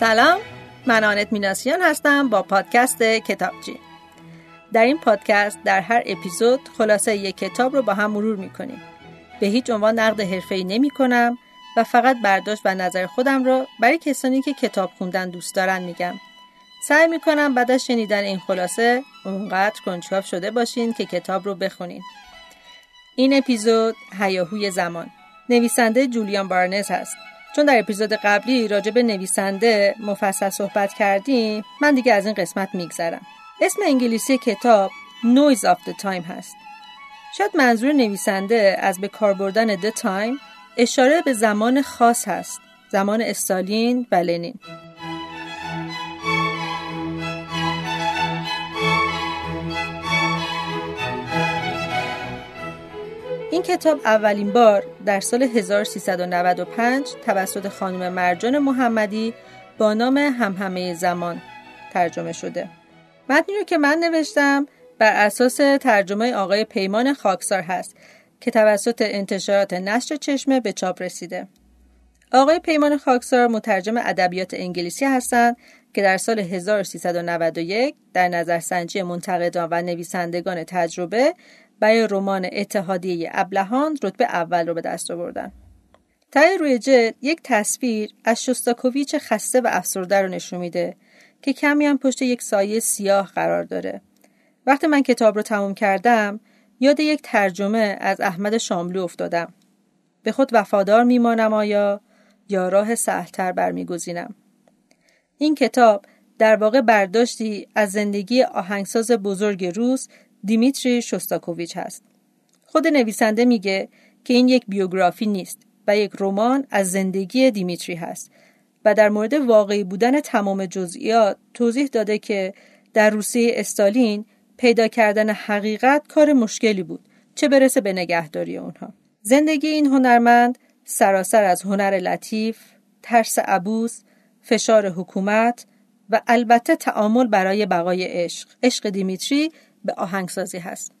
سلام من آنت میناسیان هستم با پادکست کتابچی. در این پادکست در هر اپیزود خلاصه یک کتاب رو با هم مرور می‌کنیم. به هیچ عنوان نقد حرفه‌ای نمی کنم و فقط برداشت و نظر خودم رو برای کسانی که کتاب خوندن دوست دارن میگم. سعی می‌کنم بعد از شنیدن این خلاصه اونقدر کنجکاو شده باشین که کتاب رو بخونین. این اپیزود هیاهوی زمان. نویسنده جولیان بارنز هست. چون در اپیزود قبلی راجع به نویسنده مفصل صحبت کردیم من دیگه از این قسمت میگذرم. اسم انگلیسی کتاب Noise of the Time هست. شاید منظور نویسنده از به کار بردن The Time اشاره به زمان خاص هست زمان استالین و لنین. این کتاب اولین بار در سال 1395 توسط خانم مرجان محمدی با نام همهمه زمان ترجمه شده. متنی رو که من نوشتم بر اساس ترجمه آقای پیمان خاکسار هست که توسط انتشارات نشر چشمه به چاپ رسیده. آقای پیمان خاکسار مترجم ادبیات انگلیسی هستند که در سال 1391 در نظرسنجی منتقدان و نویسندگان تجربه برای رمان اتحادیه ابلهان رتبه اول رو به دست آوردن. تای روی جلد یک تصویر از شستاکوویچ خسته و افسرده رو نشون میده که کمی هم پشت یک سایه سیاه قرار داره. وقتی من کتاب رو تموم کردم یاد یک ترجمه از احمد شاملو افتادم. به خود وفادار میمانم آیا یا راه سهلتر برمیگزینم. این کتاب در واقع برداشتی از زندگی آهنگساز بزرگ روس دیمیتری شوستاکوویچ هست. خود نویسنده میگه که این یک بیوگرافی نیست و یک رمان از زندگی دیمیتری هست و در مورد واقعی بودن تمام جزئیات توضیح داده که در روسیه استالین پیدا کردن حقیقت کار مشکلی بود چه برسه به نگهداری اونها. زندگی این هنرمند سراسر از هنر لطیف، ترس عبوس، فشار حکومت و البته تعامل برای بقای عشق. عشق دیمیتری به آهنگسازی هست.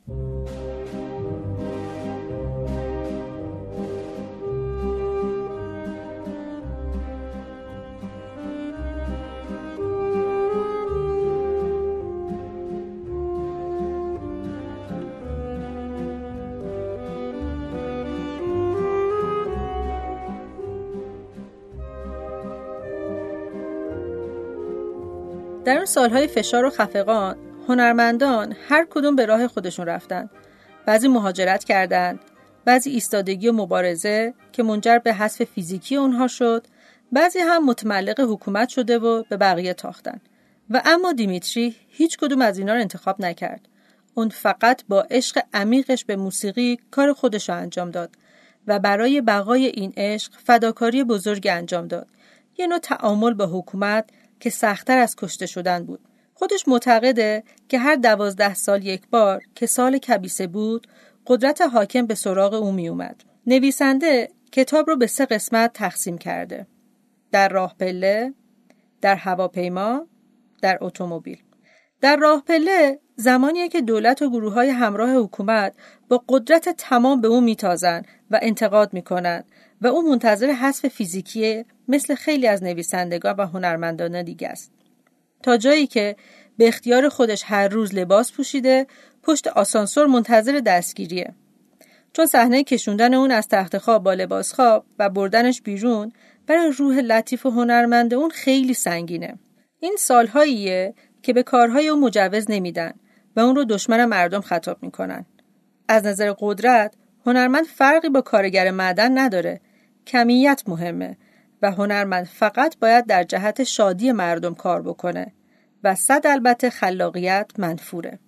در اون سالهای فشار و خفقان هنرمندان هر کدوم به راه خودشون رفتن. بعضی مهاجرت کردند، بعضی ایستادگی و مبارزه که منجر به حذف فیزیکی اونها شد، بعضی هم متملق حکومت شده و به بقیه تاختن. و اما دیمیتری هیچ کدوم از اینا رو انتخاب نکرد. اون فقط با عشق عمیقش به موسیقی کار خودش رو انجام داد و برای بقای این عشق فداکاری بزرگ انجام داد. یه نوع تعامل با حکومت که سختتر از کشته شدن بود. خودش معتقده که هر دوازده سال یک بار که سال کبیسه بود قدرت حاکم به سراغ او می اومد. نویسنده کتاب رو به سه قسمت تقسیم کرده. در راه پله، در هواپیما، در اتومبیل. در راه پله زمانیه که دولت و گروه های همراه حکومت با قدرت تمام به او میتازن و انتقاد می‌کنن و او منتظر حذف فیزیکی مثل خیلی از نویسندگان و هنرمندان دیگه است. تا جایی که به اختیار خودش هر روز لباس پوشیده پشت آسانسور منتظر دستگیریه. چون صحنه کشوندن اون از تخت خواب با لباس خواب و بردنش بیرون برای روح لطیف و هنرمند اون خیلی سنگینه. این سالهاییه که به کارهای اون مجوز نمیدن و اون رو دشمن مردم خطاب می‌کنن. از نظر قدرت هنرمند فرقی با کارگر معدن نداره. کمیت مهمه. و هنرمند فقط باید در جهت شادی مردم کار بکنه و صد البته خلاقیت منفوره.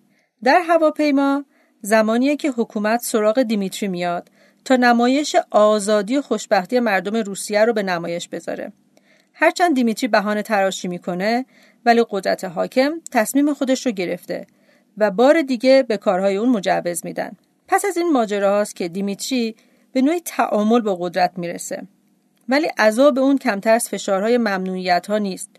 در هواپیما زمانیه که حکومت سراغ دیمیتری میاد تا نمایش آزادی و خوشبختی مردم روسیه رو به نمایش بذاره. هرچند دیمیتری بهانه تراشی می‌کنه ولی قدرت حاکم تصمیم خودش رو گرفته و بار دیگه به کارهای اون مجوز میدن. پس از این ماجراهاست که دیمیتری به نوعی تعامل با قدرت می‌رسه. ولی عذاب اون کمتر از فشارهای ممنوعیت ها نیست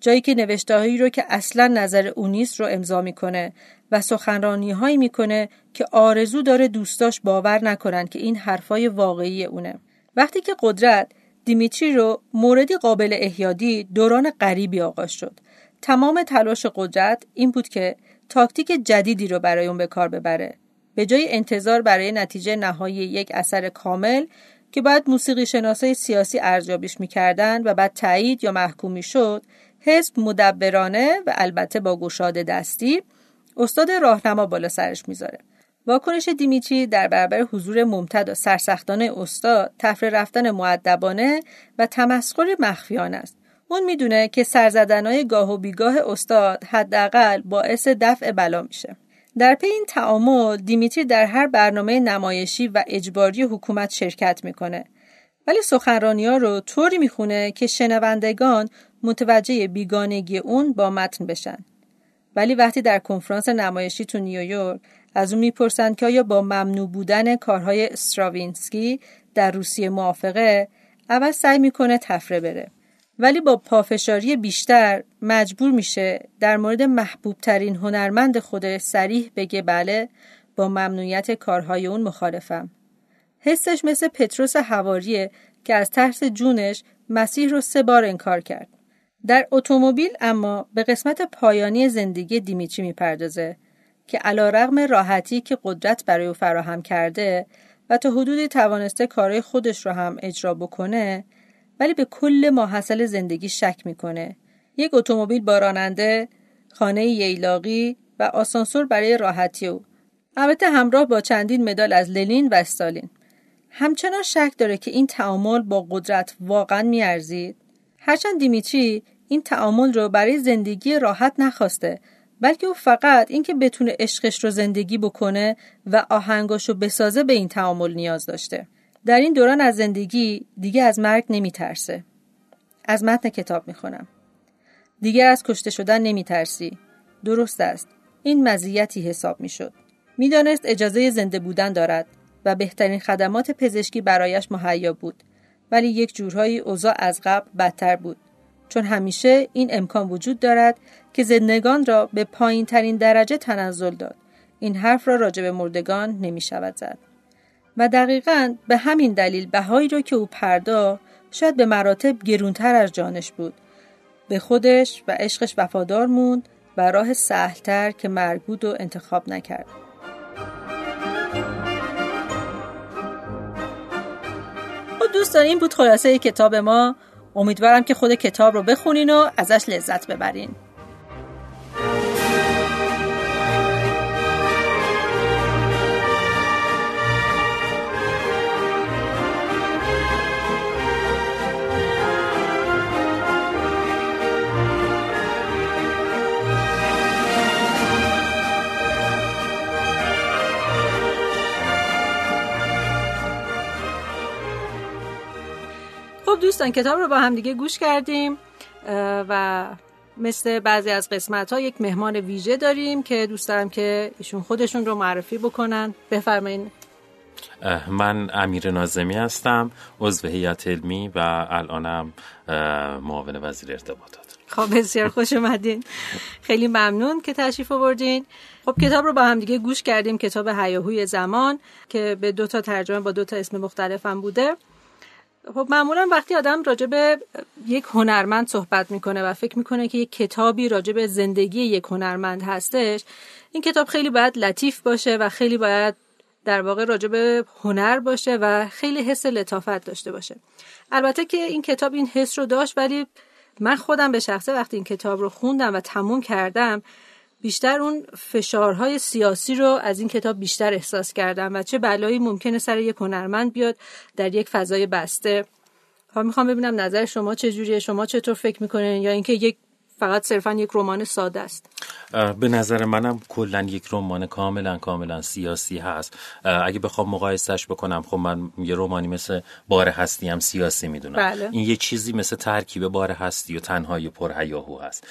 جایی که نوشتههایی رو که اصلا نظر اون نیست رو امضا می‌کنه و سخنرانی هایی می‌کنه که آرزو داره دوستاش باور نکنن که این حرفای واقعی اونه وقتی که قدرت دیمیتری رو موردی قابل احیادی دوران غریبی آغاز شد. تمام تلاش قدرت این بود که تاکتیک جدیدی رو برای اون به کار ببره. به جای انتظار برای نتیجه نهایی یک اثر کامل که باید موسیقی شناسای سیاسی ارزیابیش می‌کردن و بعد تایید یا محکومی شد حزب مدبرانه و البته با گشاده دستی استاد راهنما بالا سرش می‌ذاره. واکنش دیمیتری در برابر حضور ممتد و سرسختانه استاد تفره رفتن معدبانه و تمسخر مخفیانه است. اون می‌دونه که سرزدنهای گاه و بیگاه استاد حداقل باعث دفع بلا میشه. در پی این تعامل دیمیتری در هر برنامه نمایشی و اجباری حکومت شرکت می‌کنه. ولی سخنرانی ها رو طوری می‌خونه که شنوندگان متوجه بیگانگی اون با متن بشن. ولی وقتی در کنفرانس نمایشی تو نیویورک از اون می‌پرسند که آیا با ممنوع بودن کارهای استراوینسکی در روسیه موافقه اول سعی می‌کنه تفره بره. ولی با پافشاری بیشتر مجبور میشه در مورد محبوب ترین هنرمند خود سریح بگه بله با ممنوعیت کارهای اون مخالفم. حسش مثل پتروس هواریه که از ترس جونش مسیح رو سه بار انکار کرد. در اتومبیل اما به قسمت پایانی زندگی دیمیچی می‌پردازه که علا رغم راحتی که قدرت برای او فراهم کرده و تا حدودی توانسته کارهای خودش رو هم اجرا بکنه ولی به کل ماحصل زندگی شک می‌کنه. یک اتومبیل باراننده، خانه ییلاقی و آسانسور برای راحتی او. البته همراه با چندین مدال از لنین و استالین. همچنان شک داره که این تعامل با قدرت واقعا میارزید. هرچند دیمیتری این تعامل رو برای زندگی راحت نخواسته بلکه او فقط اینکه بتونه عشقش رو زندگی بکنه و آهنگاش رو بسازه به این تعامل نیاز داشته. در این دوران از زندگی دیگه از مرگ نمی ترسه. از متن کتاب می خونم. دیگر از کشته شدن نمی ترسی. درست است. این مزیتی حساب می شد. می دانست اجازه زنده بودن دارد و بهترین خدمات پزشکی برایش مهیا بود. ولی یک جورهایی اوضاع از قبل بدتر بود. چون همیشه این امکان وجود دارد که زندگان را به پایین ترین درجه تنزل داد. این حرف را راجع به مردگان نمی شود زد. و دقیقا به همین دلیل بهایی را که او پردا شاید به مراتب گرونتر از جانش بود. به خودش و عشقش وفادار موند و راه سهلتر که مرگ بود و انتخاب نکرد. خب دوستان این بود خلاصه کتاب ما امیدوارم که خود کتاب رو بخونین و ازش لذت ببرین خب دوستان کتاب رو با هم دیگه گوش کردیم و مثل بعضی از قسمت ها یک مهمان ویژه داریم که دوست دارم که ایشون خودشون رو معرفی بکنن. بفرمایین. من امیر نازمی هستم عضو هیئت علمی و الانم معاون وزیر ارتباطات. خب بسیار خوش اومدین. خیلی ممنون که تشریف آوردین. خب کتاب رو با هم دیگه گوش کردیم کتاب هیاهوی زمان که به دو تا ترجمه با دو تا اسم مختلفم بوده. خب معمولا وقتی آدم راجع به یک هنرمند صحبت می‌کنه و فکر می‌کنه که یک کتابی راجع به زندگی یک هنرمند هستش این کتاب خیلی باید لطیف باشه و خیلی باید در واقع راجع به هنر باشه و خیلی حس لطافت داشته باشه. البته که این کتاب این حس رو داشت ولی من خودم به شخصه وقتی این کتاب رو خوندم و تموم کردم بیشتر اون فشارهای سیاسی رو از این کتاب بیشتر احساس کردم و چه بلایی ممکنه سر یک هنرمند بیاد در یک فضای بسته. ها می‌خوام ببینم نظر شما چجوریه شما چطور فکر می‌کنین؟ یا اینکه یک فقط صرفا یک رمان ساده است. به نظر منم کلا یک رمان کاملا کاملا سیاسی هست. اگه بخوام مقایسش بکنم خب من یه رومانی مثل بار هستی هم سیاسی می‌دونم. بله. این یه چیزی مثل ترکیب بار هستی و تنهای پرهیاهو هست.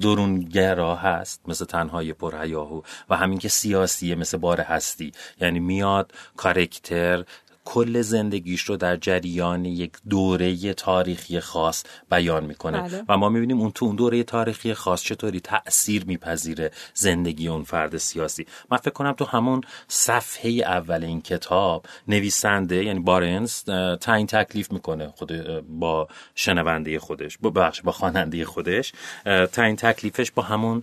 درونگرا هست مثل تنهای پرهیاهو. و همین که سیاسیه مثل بار هستی. یعنی میاد کارکتر کل زندگیش رو در جریان یک دوره تاریخی خاص بیان می‌کنه. بله. و ما می‌بینیم اون تو اون دوره تاریخی خاص چطوری تاثیر میپذیره زندگی اون فرد سیاسی. من فکر کنم تو همون صفحه اول این کتاب نویسنده یعنی بارنز اه، تعیین تکلیف می‌کنه خود با شنونده خودش با بخش با خواننده خودش. تعیین تکلیفش با همون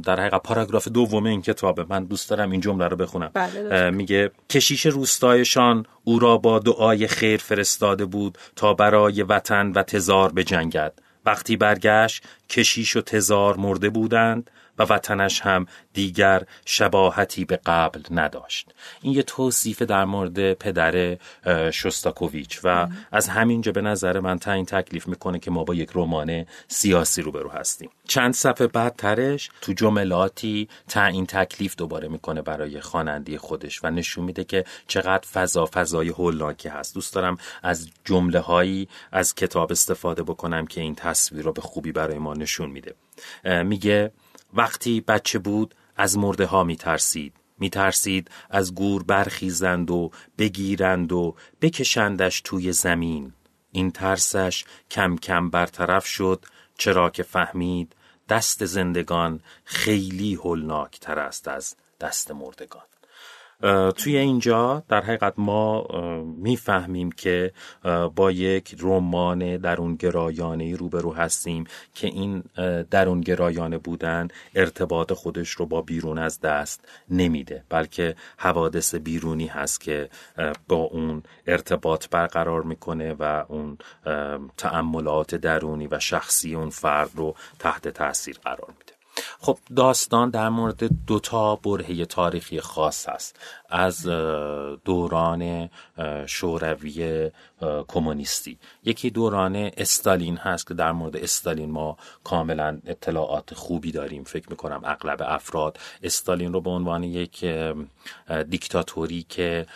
در حقیقت پاراگراف دوم این کتابه. من دوست دارم این جمله رو بخونم. بله، میگه کشیش روستایشان او را با دعای خیر فرستاده بود تا برای وطن و تزار بجنگد. وقتی برگشت کشیش و تزار مرده بودند و وطنش هم دیگر شباهتی به قبل نداشت. این یه توصیف در مورد پدر اه، شوستاکوویچ و از همینجا به نظر من تعیین تکلیف می‌کنه که ما با یک رمان سیاسی روبرو هستیم. چند صفحه بعدترش تو جملاتی تعیین تکلیف دوباره می‌کنه برای خواننده خودش و نشون میده که چقدر فضا فضای هولناکی هست. دوست دارم از جمله هایی از کتاب استفاده بکنم که این تصویر رو به خوبی برای ما نشون میده. میگه وقتی بچه بود از مرده ها می ترسید می ترسید از گور برخیزند و بگیرند و بکشندش توی زمین. این ترسش کم کم برطرف شد چرا که فهمید دست زندگان خیلی هولناک تر است از دست مردگان. توی اینجا در حقیقت ما می‌فهمیم که با یک رمان درون گرایانه روبرو هستیم که این اه، درون گرایانه بودن ارتباط خودش رو با بیرون از دست نمیده بلکه حوادث بیرونی هست که با اون ارتباط برقرار می‌کنه و اون اه، تأملات درونی و شخصی اون فرد رو تحت تاثیر قرار میده. خب داستان در مورد دوتا برهه تاریخی خاص هست از دوران شوروی کمونیستی. یکی دوران استالین هست که در مورد استالین ما کاملا اطلاعات خوبی داریم. فکر می‌کنم اغلب افراد استالین رو به عنوان یک دیکتاتوری که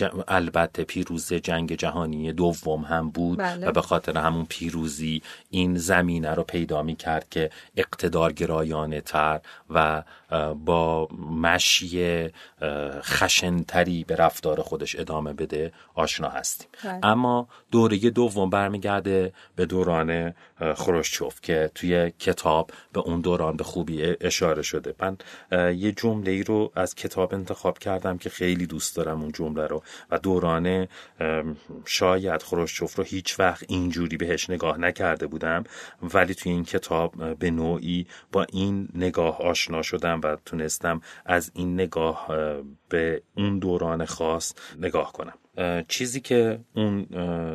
ج- البته پیروز جنگ جهانی دوم هم بود بله. و به خاطر همون پیروزی این زمینه رو پیدا می کرد که اقتدارگرایانه تر و با مشی خشنتری به رفتار خودش ادامه بده آشنا هستیم بله. اما دوره دوم برمیگرده به دوران خروشچوف که توی کتاب به اون دوران به خوبی اشاره شده. من یه جمله ای رو از کتاب انتخاب کردم که خیلی دوست دارم اون جمله رو و دوران شاید خروشچوف رو هیچ وقت اینجوری بهش نگاه نکرده بودم ولی توی این کتاب به نوعی با این نگاه آشنا شدم و تونستم از این نگاه اه، به اون دوران خاص نگاه کنم. چیزی که اون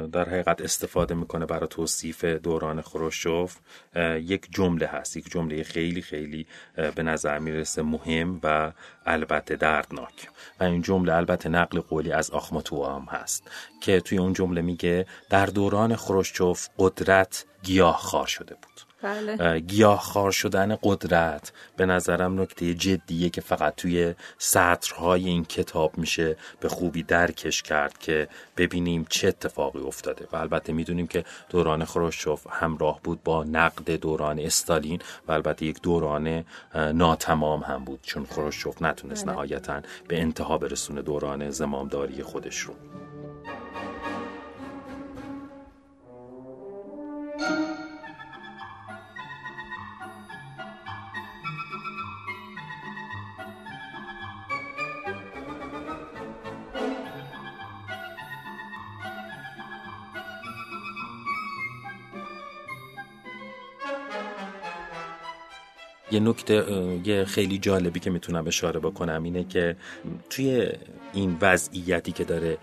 در حقیقت استفاده می‌کنه برای توصیف دوران خروشچوف اه، یک جمله هست یک جمله خیلی خیلی به نظر می‌رسه مهم و البته دردناک. و این جمله البته نقل قولی از آخماتو هم هست که توی اون جمله میگه در دوران خروشچوف قدرت گیاه خار شده بود. بله. گیاهخوار شدن قدرت به نظرم نکته جدیه که فقط توی سطرهای این کتاب میشه به خوبی درکش کرد که ببینیم چه اتفاقی افتاده. و البته می‌دونیم که دوران خروشچوف همراه بود با نقد دوران استالین و البته یک دوران ناتمام هم بود چون خروشچوف نتونست بله. نهایتا به انتها برسونه دوران زمامداری خودش رو. نکته یه خیلی جالبی که می‌تونم اشاره بکنم اینه که توی این وضعیتی که داره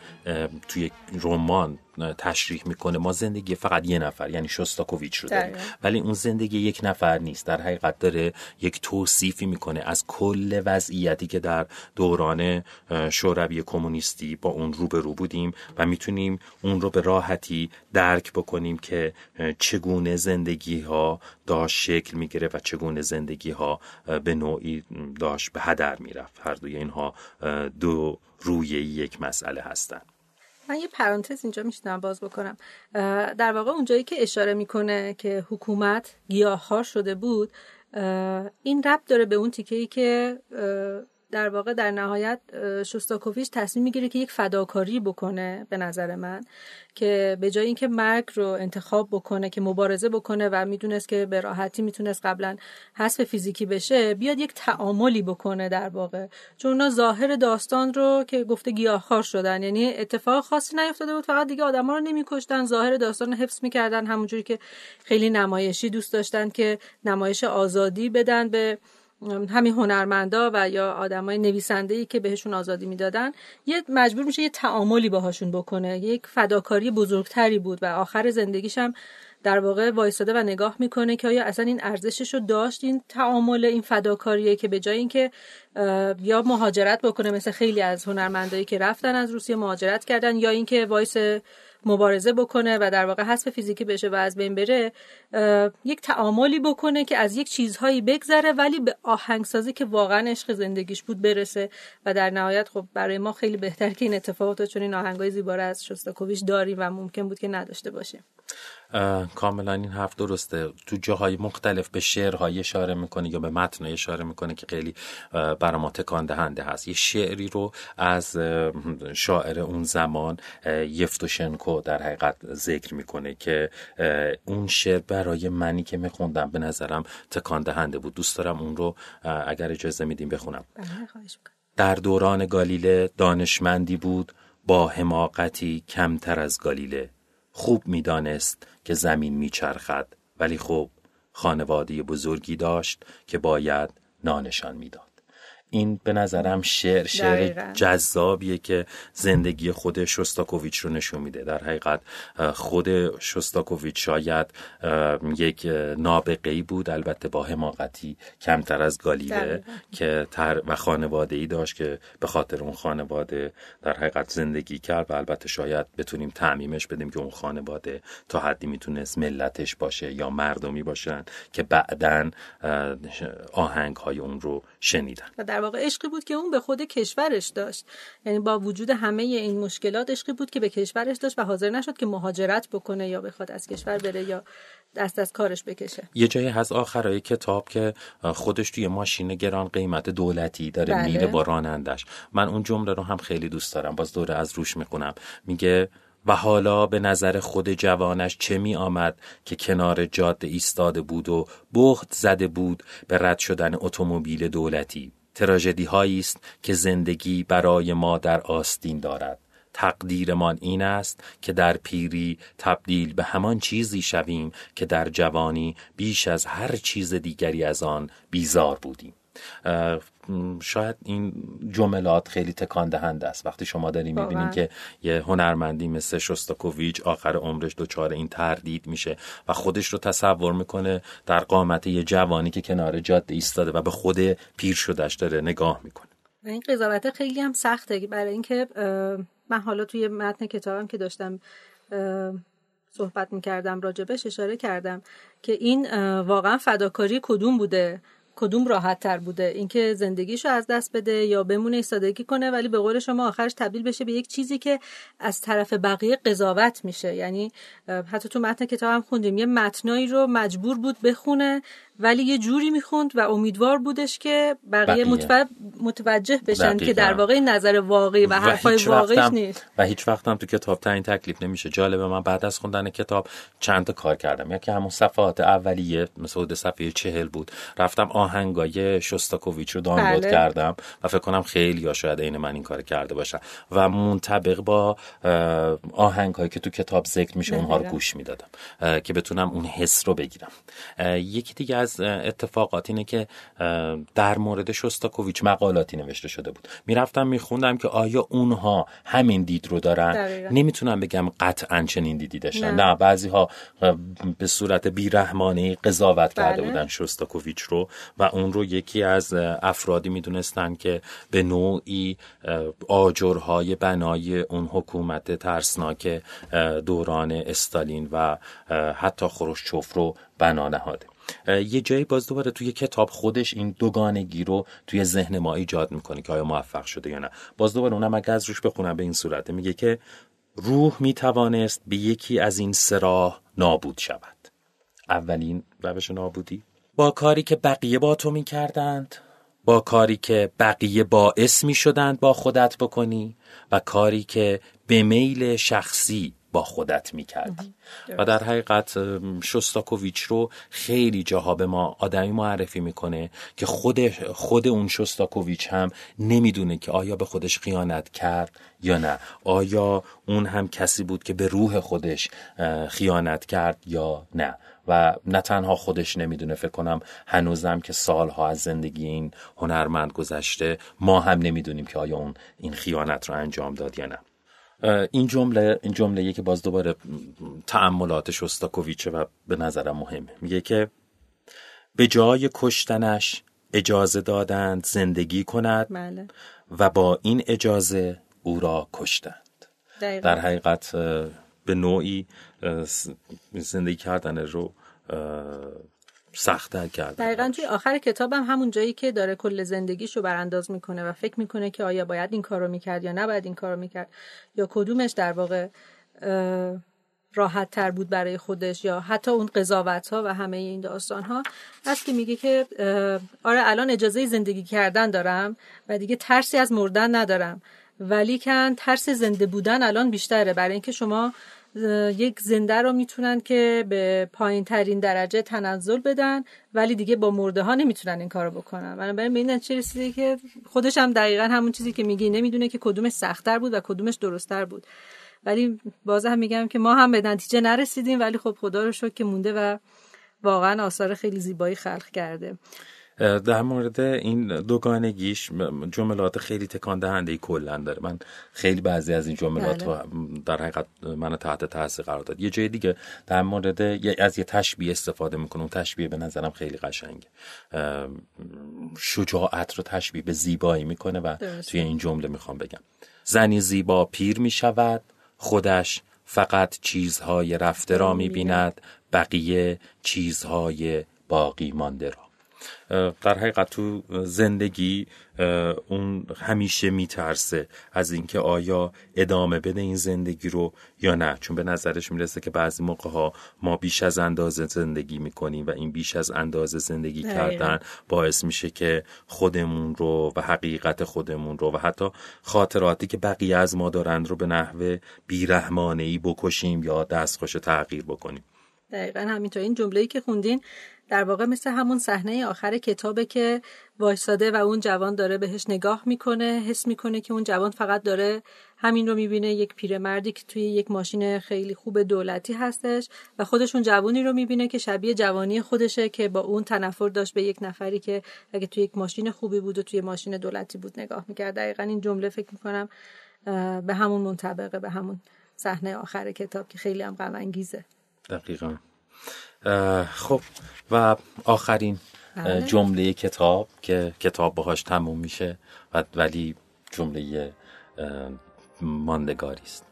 توی رمان تشریح می‌کنه. ما زندگی فقط یه نفر یعنی شوستاکوویچ رو داریم. ولی اون زندگی یک نفر نیست. در حقیقت داره یک توصیفی می‌کنه از کل وضعیتی که در دوران شوروی کمونیستی با اون روبرو بودیم و می‌تونیم اون رو به راحتی درک بکنیم که چگونه زندگی ها داشت شکل می‌گیره و چگونه زندگی ها به نوعی داشت به هدر می‌رفت. هر دوی اینها دو روی یک مسئله هستند من یه پرانتز اینجا میشنم باز بکنم. در واقع اونجایی که اشاره می‌کنه که حکومت گیاهخوار شده بود این ربط داره به اون تیکه ای که در واقع در نهایت شوستاکوویچ تصمیم می‌گیره که یک فداکاری بکنه به نظر من که به جای اینکه مرگ رو انتخاب بکنه که مبارزه بکنه و می‌دونست که به راحتی می‌تونست قبلا حذف فیزیکی بشه بیاد یک تعاملی بکنه در واقع. چون اونا ظاهر داستان رو که گفته گیاهخوار شدن یعنی اتفاق خاصی نیفتاده بود فقط دیگه آدما رو نمیکشتن ظاهر داستان رو حفظ می‌کردن همونجوری که خیلی نمایشی دوست داشتن که نمایش آزادی بدن به همین هنرمندا و یا آدمای نویسنده ای که بهشون آزادی می‌دادن یه مجبور میشه یه تعاملی باهاشون بکنه. یک فداکاری بزرگتری بود و آخر زندگیش هم در واقع وایساده و نگاه می‌کنه که آیا اصلا این ارزشش رو داشت؟ این تعامل این فداکاریه که به جای اینکه یا مهاجرت بکنه مثل خیلی از هنرمندایی که رفتن از روسیه مهاجرت کردن یا اینکه وایس مبارزه بکنه و در واقع حذف فیزیکی بشه و از بین بره یک تعاملی بکنه که از یک چیزهایی بگذره ولی به آهنگسازی که واقعا عشق زندگیش بود برسه. و در نهایت خب برای ما خیلی بهتر که این اتفاقات چون این آهنگای زیبا از شوستاکوویچ داریم و ممکن بود که نداشته باشیم. کاملا این حرف درسته. تو جاهای مختلف به شعرهای اشاره می‌کنه یا به متن اشاره می‌کنه که خیلی برای ما تکان دهنده هست. یه شعری رو از شاعر اون زمان یفتوشنکو در حقیقت ذکر می‌کنه که اون شعر برای منی که میخوندم به نظرم تکان دهنده بود. دوست دارم اون رو اگر اجازه میدیم بخونم. بله، در دوران گالیله دانشمندی بود با حماقتی کمتر از گالیله. خوب می‌دانست که زمین میچرخد. ولی خب خانواده بزرگی داشت که باید نانشان می‌داد. این به نظرم شعر شعر جذابیه که زندگی خود شستاکوویچ رو نشون میده. در حقیقت خود شستاکوویچ شاید یک نابغه ای بود البته با حماقتی کمتر از گالیله که تر و خانواده ای داشت که به خاطر اون خانواده در حقیقت زندگی کرد و البته شاید بتونیم تعمیمش بدیم که اون خانواده تا حدی می‌تونست ملتش باشه یا مردمی باشن که بعدا آهنگ های اون رو شنیدن. واقع عشقی بود که اون به خود کشورش داشت. یعنی با وجود همه این مشکلات عشقی بود که به کشورش داشت و حاضر نشد که مهاجرت بکنه یا بخواد از کشور بره یا دست از کارش بکشه. یه جایی هست آخرای کتاب که خودش توی ماشین گران قیمت دولتی داره بله. میره با رانندش. من اون جمله رو هم خیلی دوست دارم. باز دوره از روش می‌خونم. میگه و حالا به نظر خود جوانش چه می آمد که کنار جاده ایستاده بود و بخت زده بود به رد شدن اتومبیل دولتی؟ تراژدی هایی است که زندگی برای ما در آستین دارد. تقدیرمان این است که در پیری تبدیل به همان چیزی شویم که در جوانی بیش از هر چیز دیگری از آن بیزار بودیم. شاید این جملات خیلی تکان دهنده است. وقتی شما داری می‌بینید که یه هنرمندی مثل شوستاکوویچ آخر عمرش دچار این تردید میشه و خودش رو تصور می‌کنه در قامت یه جوانی که کنار جاده ایستاده و به خود پیر شدهش داره نگاه می‌کنه. و این قضاوت خیلی هم سخته برای اینکه من حالا توی متن کتابم که داشتم صحبت می‌کردم راجبش اشاره کردم که این واقعا فداکاری کدوم بوده؟ کدوم راحت تر بوده؟ اینکه زندگیشو از دست بده یا بمونه ایستادگی کنه ولی به قول شما آخرش تبدیل بشه به یک چیزی که از طرف بقیه قضاوت میشه. یعنی حتی تو متن کتابم خوندیم یه متنایی رو مجبور بود بخونه ولی یه جوری می‌خوند و امیدوار بودش که بقیه, بقیه. متوجه بشن که در واقع نظر واقعی و حرفای واقعیش نیست. و هیچ وقت هم تو کتاب تعیین تکلیف نمیشه. جالبه من بعد از خوندن کتاب چند تا کار کردم. یکی همون صفحات اولیه مثل صفحه چهل بود. رفتم آهنگای شوستاکوویچ رو دانلود بله. کردم و فکر کنم خیلی یا شاید عین من این کار کرده باشم و منطبق با آهنگایی که تو کتاب ذکر میشه اونها رو گوش می‌دادم که بتونم اون حس رو بگیرم. یکی دیگه از اتفاقات اینه که در مورد شوستاکوویچ مقالاتی نوشته شده بود. می‌رفتم میخوندم که آیا اونها همین دید رو دارن؟ نمی‌تونم بگم قطعا چنین دیدی داشتن. نه, نه بعضی ها به صورت بیرحمانه قضاوت بله. کرده بودن شوستاکوویچ رو. و اون رو یکی از افرادی می‌دونستن که به نوعی آجرهای بنای اون حکومت ترسناک دوران استالین و حتی خروشچوف رو بنا نهاده. یه جایی باز دوباره توی کتاب خودش این دوگانگی رو توی ذهن ما ایجاد می‌کنه که آیا موفق شده یا نه. باز دوباره اونم اگه از روش بخونم به این صورته میگه که روح می‌توانست به یکی از این سراح نابود شود. اولین روش نابودی؟ با کاری که بقیه با تو می‌کردند با کاری که بقیه باعث می شدند با خودت بکنی و کاری که به میل شخصی با خودت می کردی و در حقیقت شستاکوویچ رو خیلی جاها به ما آدمی معرفی می‌کنه که خود خود اون شستاکوویچ هم نمی‌دونه که آیا به خودش خیانت کرد یا نه. آیا اون هم کسی بود که به روح خودش خیانت کرد یا نه. و نه تنها خودش نمی‌دونه فکر کنم هنوزم که سالها از زندگی این هنرمند گذشته ما هم نمی‌دونیم که آیا اون این خیانت رو انجام داد یا نه. این جمله این جمله که باز دوباره تأملات شستاکوویچه و به نظرم مهمه. میگه که به جای کشتنش اجازه دادند زندگی کند بله. و با این اجازه او را کشتند. در حقیقت به نوعی زندگی کردن رو سختتر کرد دقیقا توی آخر کتابم همون جایی که داره کل زندگیشو برانداز می‌کنه و فکر می‌کنه که آیا باید این کارو می‌کرد یا نباید این کارو می‌کرد یا کدومش در واقع راحت تر بود برای خودش یا حتی اون قضاوت ها و همه این داستان ها هست که میگه که آره الان اجازه زندگی کردن دارم و دیگه ترسی از مردن ندارم ولی کن ترس زنده بودن الان بیشتره. برای اینکه شما یک زنده رو می‌تونن که به پایین ترین درجه تنزل بدن ولی دیگه با مرده ها نمی‌تونن این کارو بکنن. بنابراین به این نتیجه رسیده که خودش هم دقیقا همون چیزی که میگی نمی‌دونه که کدومش سختتر بود و کدومش درستتر بود. ولی باز هم میگم که ما هم به نتیجه نرسیدیم ولی خب خدا رو شکر که مونده و واقعا آثار خیلی زیبایی خلق کرده. در مورد این دوگانگیش جملات خیلی تکان دهنده کلا داره. من خیلی بعضی از این جملات بله. در حقیقت من تحت تاثیر قرار داد. یه جای دیگه در مورد از یه تشبیه استفاده می‌کنه اون تشبیه به نظرم خیلی قشنگه. شجاعت رو تشبیه به زیبایی می‌کنه و توی این جمله می‌خوام بگم. زنی زیبا پیر می‌شود خودش فقط چیزهای رفته را می‌بیند بقیه چیزهای باقی مانده را. در حقیقت تو زندگی اون همیشه میترسه از اینکه آیا ادامه بده این زندگی رو یا نه. چون به نظرش می‌رسه که بعضی موقع ها ما بیش از اندازه زندگی می‌کنیم و این بیش از اندازه زندگی کردن باعث میشه که خودمون رو و حقیقت خودمون رو و حتی خاطراتی که بقیه از ما دارند رو به نحوه بیرحمانه ای بکشیم یا دستخوش تغییر بکنیم. دقیقا همینطور. این جمله که خوندین در واقع مثل همون صحنه آخر کتابه که وایساده و اون جوان داره بهش نگاه می‌کنه حس می‌کنه که اون جوان فقط داره همین رو می‌بینه یک پیرمردی که توی یک ماشین خیلی خوب دولتی هستش و خودش اون جوانی رو می‌بینه که شبیه جوانی خودشه که با اون تنفر داشت به یک نفری که اگه توی یک ماشین خوبی بود و توی ماشین دولتی بود نگاه می‌کرد. دقیقا این جمله فکر می‌کنم به همون منطبقه به همون صحنه آخر کتاب که خیلی هم غم انگیزه دقیقا. خب و آخرین بله. جمله کتاب که کتاب باهاش تموم میشه و ولی جمله ماندگاری است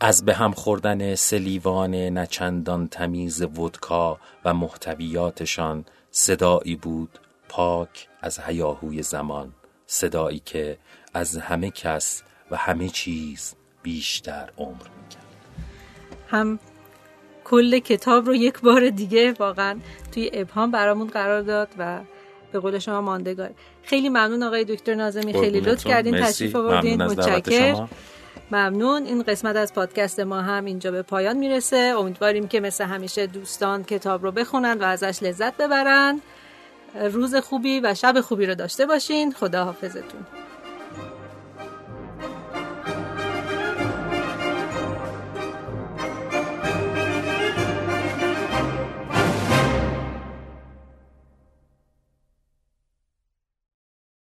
از به هم خوردن سلیوان نچندان تمیز ودکا و محتویاتشان صدایی بود پاک از هیاهوی زمان صدایی که از همه کس و همه چیز بیشتر عمر می‌کرد هم کل کتاب رو یک بار دیگه واقعا توی ابهام برامون قرار داد و به قول شما ماندگار. خیلی ممنون آقای دکتر نازمی خیلی لطف کردین تشریف آوردین متشکر. ممنون. این قسمت از پادکست ما هم اینجا به پایان می‌رسه. امیدواریم که مثل همیشه دوستان کتاب رو بخونن و ازش لذت ببرن. روز خوبی و شب خوبی رو داشته باشین. خدا حافظتون